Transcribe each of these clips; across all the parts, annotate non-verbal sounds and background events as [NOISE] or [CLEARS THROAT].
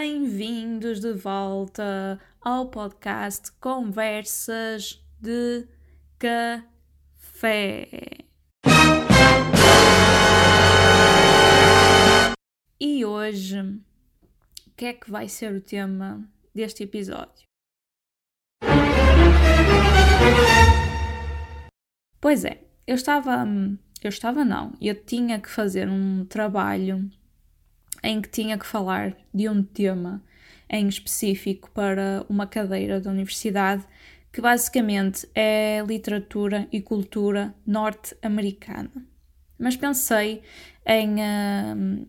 Bem-vindos de volta ao podcast Conversas de Café. E hoje, o que é que vai ser o tema deste episódio? Pois é, eu estava. Eu estava, não, eu tinha que fazer um trabalho em que tinha que falar de um tema em específico para uma cadeira da universidade que basicamente é literatura e cultura norte-americana. Mas pensei em, uh,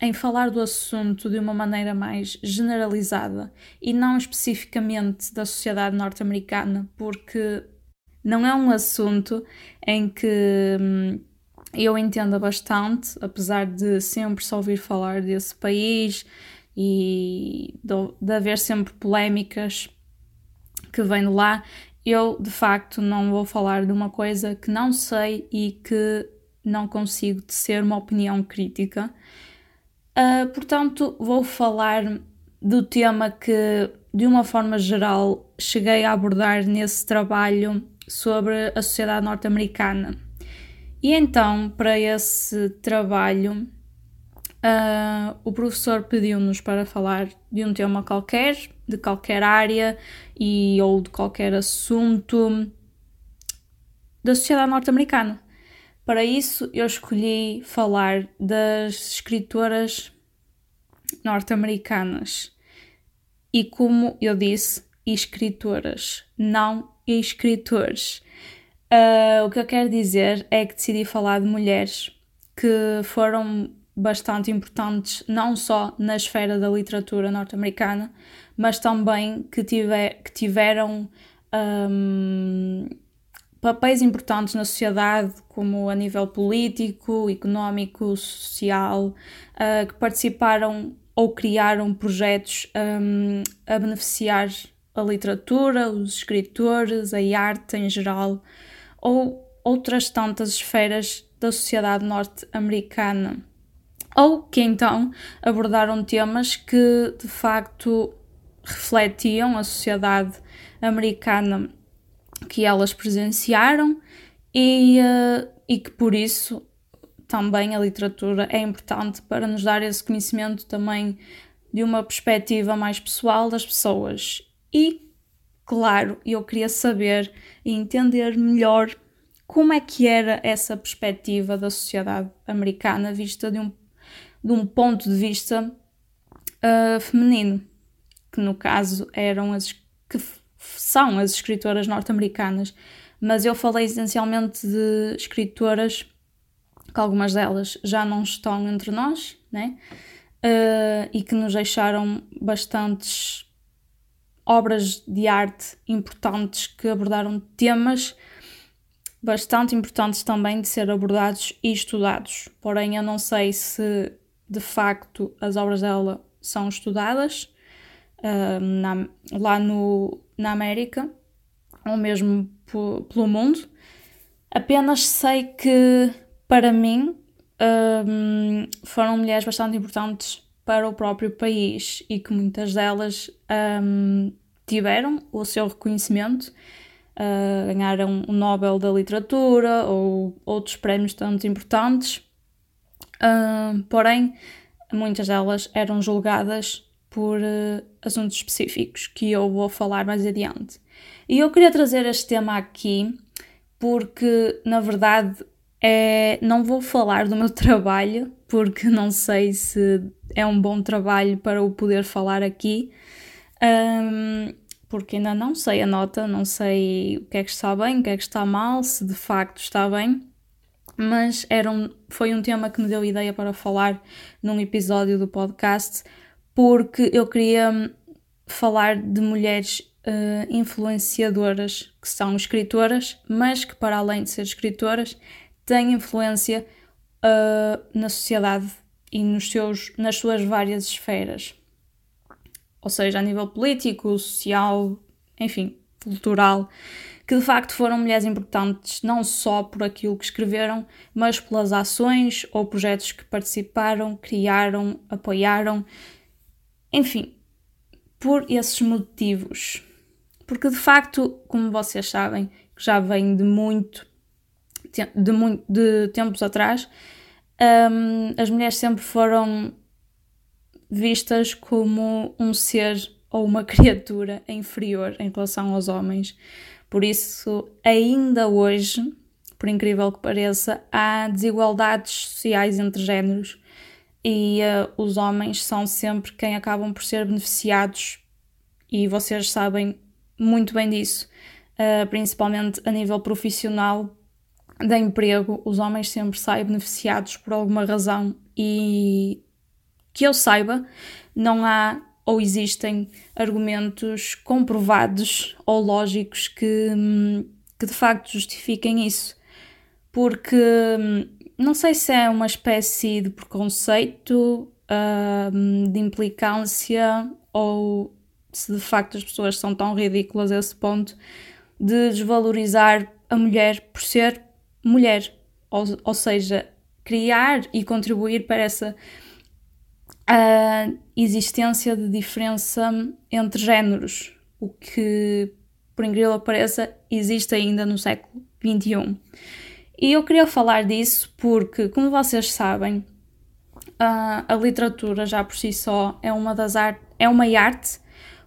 em falar do assunto de uma maneira mais generalizada e não especificamente da sociedade norte-americana, porque não é um assunto em que. Eu entendo bastante, apesar de sempre só ouvir falar desse país e de, de haver sempre polémicas que vêm de lá, eu de facto não vou falar de uma coisa que não sei e que não consigo tecer uma opinião crítica. Uh, portanto, vou falar do tema que, de uma forma geral, cheguei a abordar nesse trabalho sobre a sociedade norte-americana. E então, para esse trabalho, uh, o professor pediu-nos para falar de um tema qualquer, de qualquer área e ou de qualquer assunto da sociedade norte-americana. Para isso, eu escolhi falar das escritoras norte-americanas. E como eu disse, escritoras, não escritores. Uh, o que eu quero dizer é que decidi falar de mulheres que foram bastante importantes, não só na esfera da literatura norte-americana, mas também que, tiver, que tiveram um, papéis importantes na sociedade, como a nível político, económico, social, uh, que participaram ou criaram projetos um, a beneficiar a literatura, os escritores, a arte em geral ou outras tantas esferas da sociedade norte-americana. Ou que então abordaram temas que de facto refletiam a sociedade americana que elas presenciaram e, uh, e que por isso também a literatura é importante para nos dar esse conhecimento também de uma perspectiva mais pessoal das pessoas. E claro, eu queria saber e entender melhor como é que era essa perspectiva da sociedade americana vista de um, de um ponto de vista uh, feminino, que no caso eram as que são as escritoras norte-americanas, mas eu falei essencialmente de escritoras que algumas delas já não estão entre nós, né? Uh, e que nos deixaram bastantes obras de arte importantes que abordaram temas bastante importantes também de ser abordados e estudados. Porém, eu não sei se de facto as obras dela são estudadas uh, na, lá no, na América ou mesmo pelo mundo. Apenas sei que, para mim, um, foram mulheres bastante importantes para o próprio país e que muitas delas um, tiveram o seu reconhecimento, uh, ganharam o Nobel da Literatura ou outros prémios tanto importantes, uh, porém, muitas delas eram julgadas por uh, assuntos específicos que eu vou falar mais adiante. E eu queria trazer este tema aqui porque, na verdade, é, não vou falar do meu [LAUGHS] trabalho, porque não sei se é um bom trabalho para o poder falar aqui, um, porque ainda não sei a nota, não sei o que é que está bem, o que é que está mal, se de facto está bem, mas era um, foi um tema que me deu ideia para falar num episódio do podcast, porque eu queria falar de mulheres uh, influenciadoras que são escritoras, mas que, para além de ser escritoras, têm influência uh, na sociedade e nos seus, nas suas várias esferas. Ou seja, a nível político, social, enfim, cultural, que de facto foram mulheres importantes não só por aquilo que escreveram, mas pelas ações ou projetos que participaram, criaram, apoiaram enfim, por esses motivos. Porque de facto, como vocês sabem, já vem de muito, de, muito, de tempos atrás, um, as mulheres sempre foram vistas como um ser ou uma [LAUGHS] criatura inferior em relação aos homens. Por isso, ainda hoje, por incrível que pareça, há desigualdades sociais entre géneros e uh, os homens são sempre quem acabam por ser beneficiados, e vocês sabem muito bem disso, uh, principalmente a nível profissional de emprego, os homens sempre saem beneficiados por alguma razão e que eu saiba, não há ou existem argumentos comprovados ou lógicos que, que de facto justifiquem isso. Porque não sei se é uma espécie de preconceito, uh, de implicância, ou se de facto as pessoas são tão ridículas a esse ponto de desvalorizar a mulher por ser mulher. Ou, ou seja, criar e contribuir para essa existência de diferença entre géneros, o que, por incrível que pareça, existe ainda no século XXI. E eu queria falar disso porque, como vocês sabem, a literatura já por si só é uma das artes, é uma arte,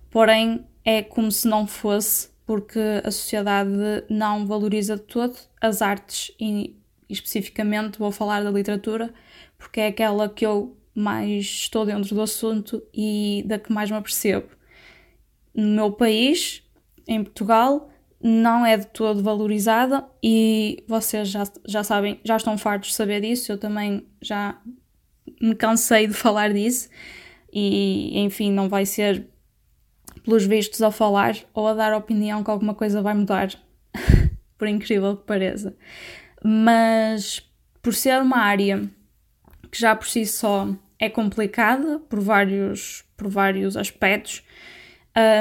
porém é como se não fosse, porque a sociedade não valoriza de todo as artes e especificamente vou falar da literatura, porque é aquela que eu mais estou dentro do assunto e da que mais me apercebo. No meu país, em Portugal, não é de todo valorizada e vocês já, já sabem, já estão fartos de saber disso, eu também já me cansei de falar disso e enfim, não vai ser pelos vistos a falar ou a dar opinião que alguma coisa vai mudar, [LAUGHS] por incrível que pareça. Mas por ser uma área que já por si só é complicada por vários, por vários aspectos.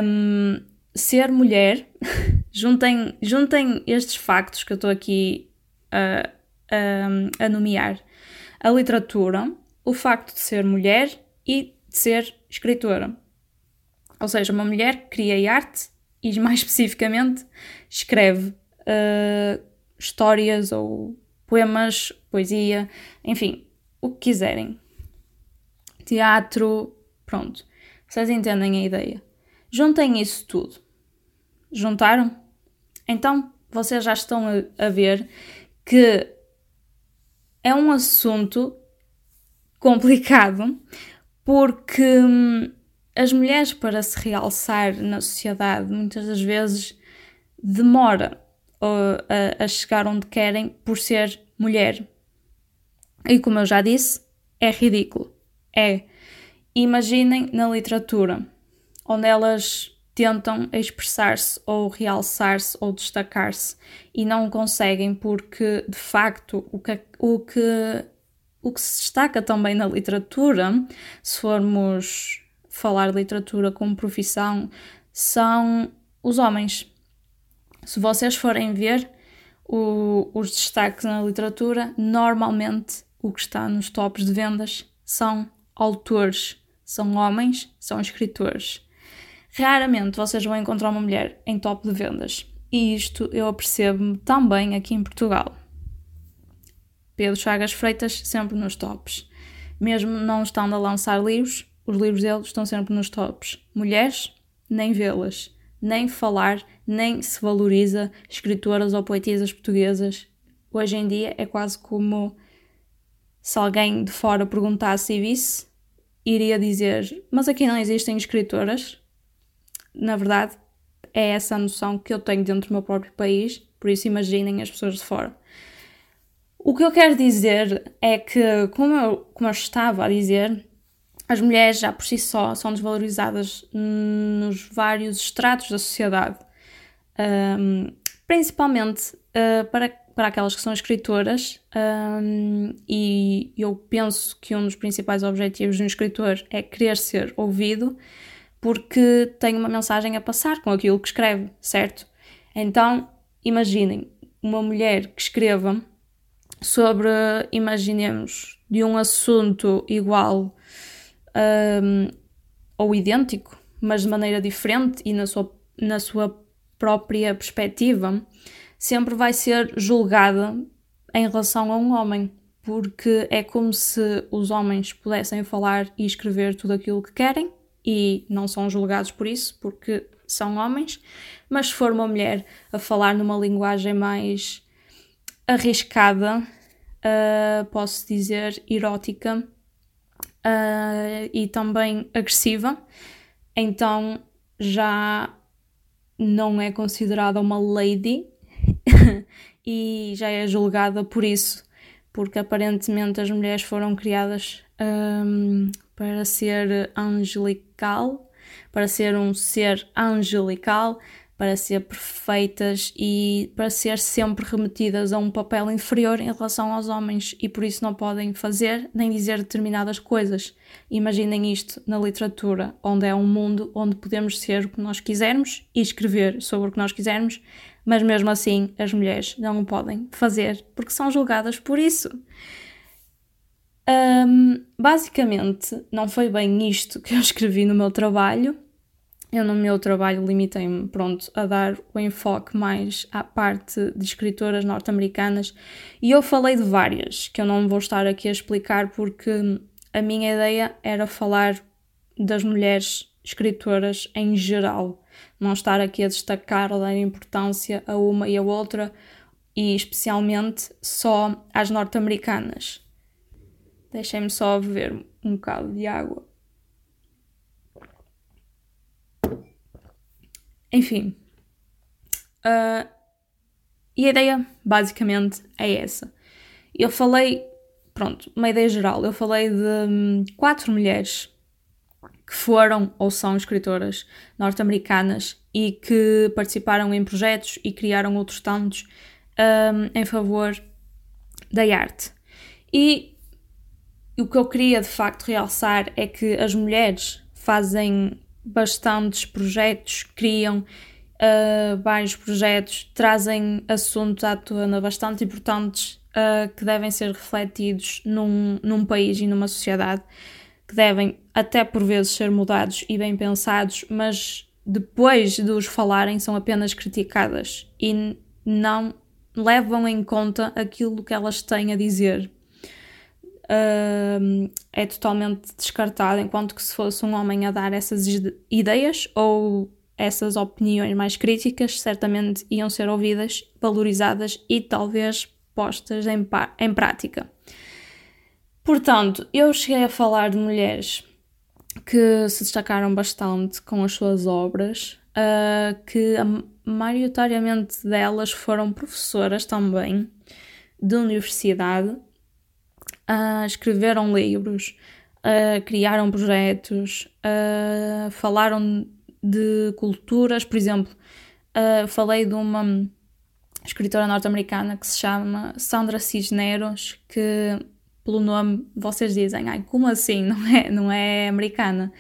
Um, ser mulher, [LAUGHS] juntem, juntem estes factos que eu estou aqui a, a, a nomear: a literatura, o facto de ser mulher e de ser escritora. Ou seja, uma mulher cria arte e, [LAUGHS] mais especificamente, escreve uh, histórias ou poemas, poesia, enfim, o que quiserem teatro, pronto. Vocês entendem a ideia. Juntem isso tudo. Juntaram? Então vocês já estão a, a ver que é um assunto complicado porque hum, as mulheres para se realçar na sociedade muitas das vezes demora a, a chegar onde querem por ser mulher. E como eu já disse, é ridículo é imaginem na literatura, onde elas tentam expressar-se ou realçar-se ou destacar-se e não conseguem porque de facto o que, o que o que se destaca também na literatura, se formos falar de literatura como profissão, são os homens. Se vocês forem ver o, os destaques na literatura, normalmente o que está nos tops de vendas são autores são homens, são escritores. Raramente vocês vão encontrar uma mulher em top de vendas. E isto eu apercebo-me também aqui em Portugal. Pedro Chagas Freitas sempre nos tops. Mesmo não estando a lançar livros, os livros dele estão sempre nos tops. Mulheres, nem vê-las, nem falar, nem se valoriza escritoras ou poetisas portuguesas. Hoje em dia é quase como se alguém de fora perguntasse e visse, iria dizer: Mas aqui não existem escritoras? Na verdade, é essa a noção que eu tenho dentro do meu próprio país, por isso imaginem as pessoas de fora. O que eu quero dizer é que, como eu, como eu estava a dizer, as mulheres já por si só são desvalorizadas nos vários estratos da sociedade, um, principalmente uh, para para aquelas que são escritoras, um, e eu penso que um dos principais objetivos de um escritor é querer ser ouvido, porque tem uma mensagem a passar com aquilo que escreve, certo? Então, imaginem uma mulher que escreva sobre, imaginemos, de um assunto igual um, ou idêntico, mas de maneira diferente e na sua, na sua própria perspectiva, sempre vai ser julgada em relação a um homem, porque é como se os homens pudessem falar e escrever tudo aquilo que querem e não são julgados por isso, porque são homens, mas se for uma mulher a falar numa linguagem mais arriscada, uh, posso dizer erótica uh, e também agressiva, então já não é considerada uma lady [LAUGHS] e já é julgada por isso, porque aparentemente as mulheres foram criadas um, para ser angelical, para ser um ser angelical, para ser perfeitas e para ser sempre remetidas a um papel inferior em relação aos homens e por isso não podem fazer nem dizer determinadas coisas. Imaginem isto na literatura, onde é um mundo onde podemos ser o que nós quisermos e escrever sobre o que nós quisermos, mas mesmo assim as mulheres não o podem fazer porque são julgadas por isso. Um, basicamente, não foi bem isto que eu escrevi no meu trabalho, eu, no meu trabalho, limitei-me, pronto, a dar o enfoque mais à parte de escritoras norte-americanas e eu falei de várias, que eu não vou estar aqui a explicar porque a minha ideia era falar das mulheres escritoras em geral, não estar aqui a destacar ou dar importância a uma e a outra e especialmente só às norte-americanas. Deixem-me só beber um bocado de água. Enfim. Uh, e a ideia, basicamente, é essa. Eu falei, pronto, uma ideia geral. Eu falei de hum, quatro mulheres que foram ou são escritoras norte-americanas e que participaram em projetos e criaram outros tantos um, em favor da arte. E o que eu queria de facto realçar é que as mulheres fazem bastantes projetos, criam uh, vários projetos, trazem assuntos à tona bastante importantes uh, que devem ser refletidos num, num país e numa sociedade, que devem até por vezes ser mudados e bem pensados, mas depois de os falarem são apenas criticadas e não levam em conta aquilo que elas têm a dizer uh, é totalmente descartado, enquanto que se fosse um homem a dar essas ideias ou essas opiniões mais críticas, certamente iam ser ouvidas, valorizadas e talvez postas em, em prática. Portanto, eu cheguei a falar de mulheres que se destacaram bastante com as suas obras, uh, que maioritariamente delas foram professoras também de universidade uh, escreveram livros, uh, criaram projetos, uh, falaram de culturas, por exemplo, falei de uma escritora norte-americana que se chama Sandra Cisneros, que pelo nome vocês dizem, ai, como assim? [LAUGHS] Não é, não é americana.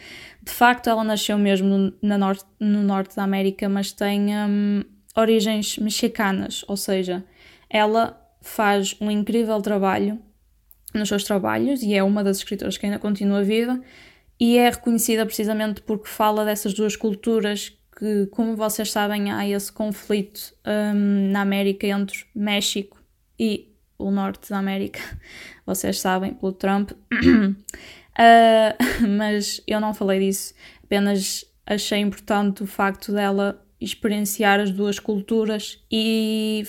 De facto, ela nasceu mesmo no, na norte, no norte da América, mas tem um, origens mexicanas, ou seja, ela faz um incrível trabalho nos seus trabalhos e é uma das escritoras que ainda continua viva e é reconhecida precisamente porque fala dessas duas culturas que, como vocês sabem, há esse conflito um, na América entre México e o norte da América, [LAUGHS] vocês sabem, pelo Trump. uh, [CLEARS THROAT] [LAUGHS] mas eu não falei disso, apenas achei importante o facto dela experienciar as duas culturas e,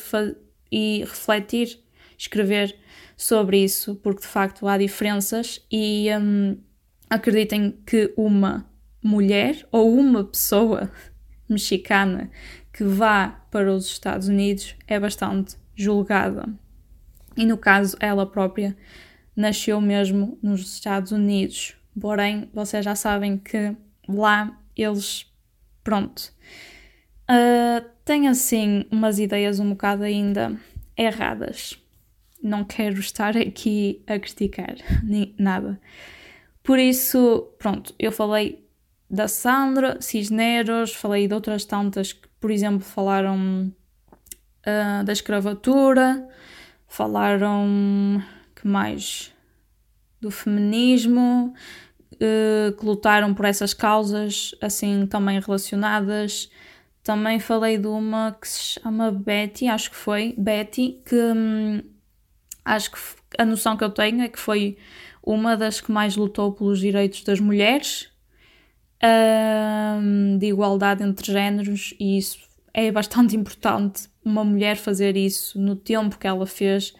e refletir, escrever sobre isso, porque de facto há diferenças e um, acreditem que uma mulher ou uma pessoa [LAUGHS] mexicana que vá para os Estados Unidos é bastante julgada. E no caso, ela própria nasceu mesmo nos Estados Unidos. Porém, vocês já sabem que lá eles, pronto, uh, têm assim umas ideias um bocado ainda erradas não quero estar aqui a criticar [LAUGHS] nem nada. Por isso, pronto, eu falei da Sandra Cisneros, falei de outras tantas que, por exemplo, falaram uh, da escravatura, falaram que mais do feminismo, uh, que lutaram por essas causas, assim também relacionadas. Também falei de uma que se chama Betty, acho que foi, Betty, que hum, acho que a noção que eu tenho é que foi uma das que mais lutou pelos direitos das mulheres, hum, de igualdade entre géneros, e isso é bastante [LAUGHS] importante, uma mulher fazer isso no tempo que ela fez,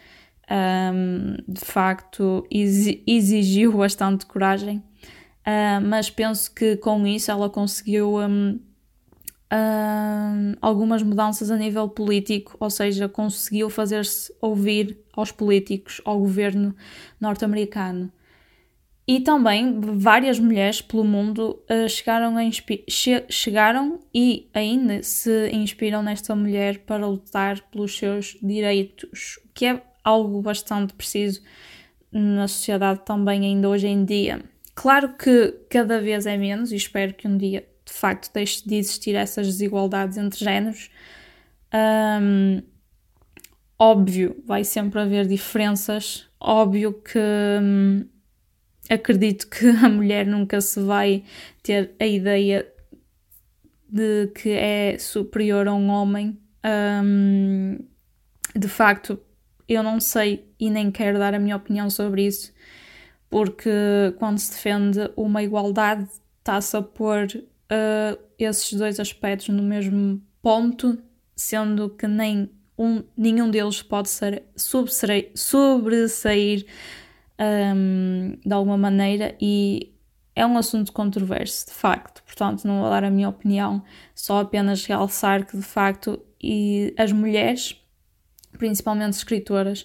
hum, de facto exigiu bastante coragem, uh, mas penso que com isso ela conseguiu um, algumas mudanças a nível político, ou seja, conseguiu fazer-se ouvir aos políticos, ao governo norte-americano. E também várias mulheres pelo mundo uh, chegaram, che chegaram e ainda se inspiram nesta mulher para lutar pelos seus direitos, o que é algo bastante preciso na sociedade também ainda hoje em dia. Claro que cada vez é menos e espero que um dia de facto deixe de existir essas desigualdades entre géneros. Um, óbvio, vai sempre haver diferenças. Óbvio que hum, acredito que a mulher nunca se vai ter a ideia de que é superior a um homem. Um, de facto, eu não sei e nem quero dar a minha opinião sobre isso, porque quando se defende uma igualdade, está-se a pôr uh, esses dois aspectos no mesmo ponto, sendo que nem um, nenhum deles pode ser sobressair, um, de alguma maneira e é um assunto controverso, de facto, portanto não vou dar a minha opinião, só apenas realçar que de facto e as mulheres, principalmente escritoras,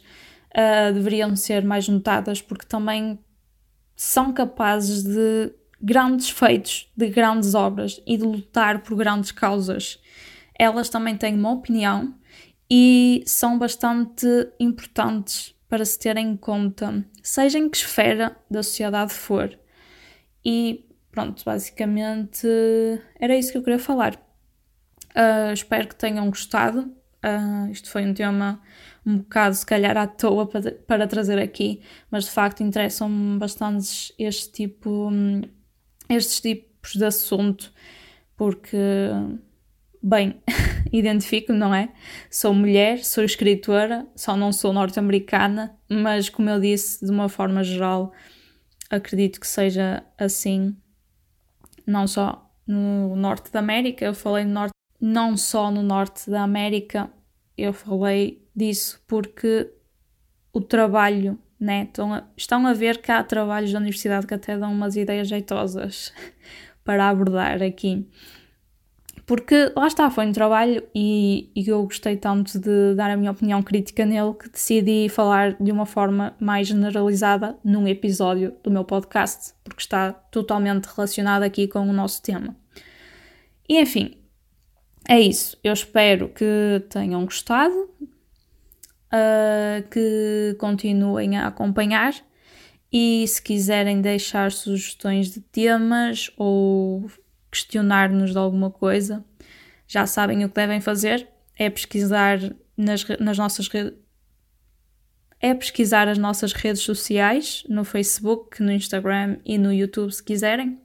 uh, deveriam ser mais notadas porque também são capazes de grandes feitos, de grandes obras e de lutar por grandes causas. Elas também têm uma opinião e são bastante importantes para se ter em conta, seja em que esfera da sociedade for. E pronto, basicamente era isso que eu queria falar. Uh, espero que tenham gostado. Uh, isto foi um tema um bocado, se calhar, à toa para, para trazer aqui, mas de facto interessam-me bastante este tipo. Um, estes tipos de assunto, porque, bem, [LAUGHS] identifico, não é? Sou mulher, sou escritora, só não sou norte-americana, mas, como eu disse, de uma forma geral, acredito que seja assim, não só no norte da América, eu falei no norte, não só no norte da América, eu falei disso porque o trabalho né? Estão a, estão a ver que há trabalhos da universidade que até dão umas ideias jeitosas [LAUGHS] para abordar aqui. Porque lá está, foi um trabalho e, e eu gostei tanto de dar a minha opinião crítica nele que decidi falar de uma forma mais generalizada num episódio do meu podcast, porque está totalmente relacionado aqui com o nosso tema. E enfim, é isso. Eu espero que tenham gostado uh, que continuem a acompanhar e se quiserem deixar sugestões de temas ou questionar-nos de alguma coisa, já sabem o que devem fazer, é pesquisar nas, nas nossas redes é pesquisar as nossas redes sociais no Facebook, no Instagram e no YouTube se quiserem.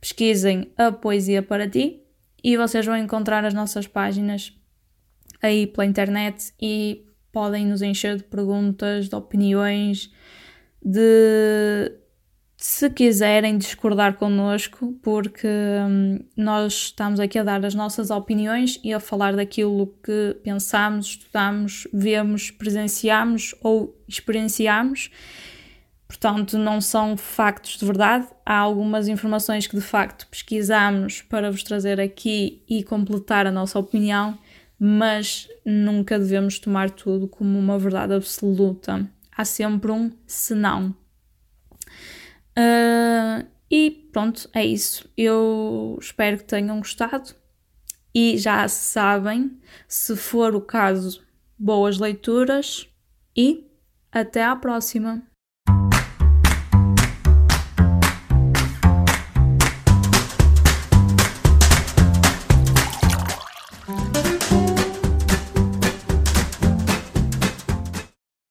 Pesquisem a Poesia para Ti e vocês vão encontrar as nossas páginas aí pela internet e podem nos encher de perguntas, de opiniões, de se quiserem discordar connosco, porque hum, nós estamos aqui a dar as nossas opiniões e a falar daquilo que pensamos, estudamos, vemos, presenciamos ou experienciamos. Portanto, não são factos de verdade. Há algumas informações que de facto pesquisamos para vos trazer aqui e completar a nossa opinião, mas nunca devemos tomar tudo como uma verdade absoluta. Há sempre um senão. Uh, e pronto, é isso. Eu espero que tenham gostado. E já sabem, se for o caso, boas leituras e até à próxima!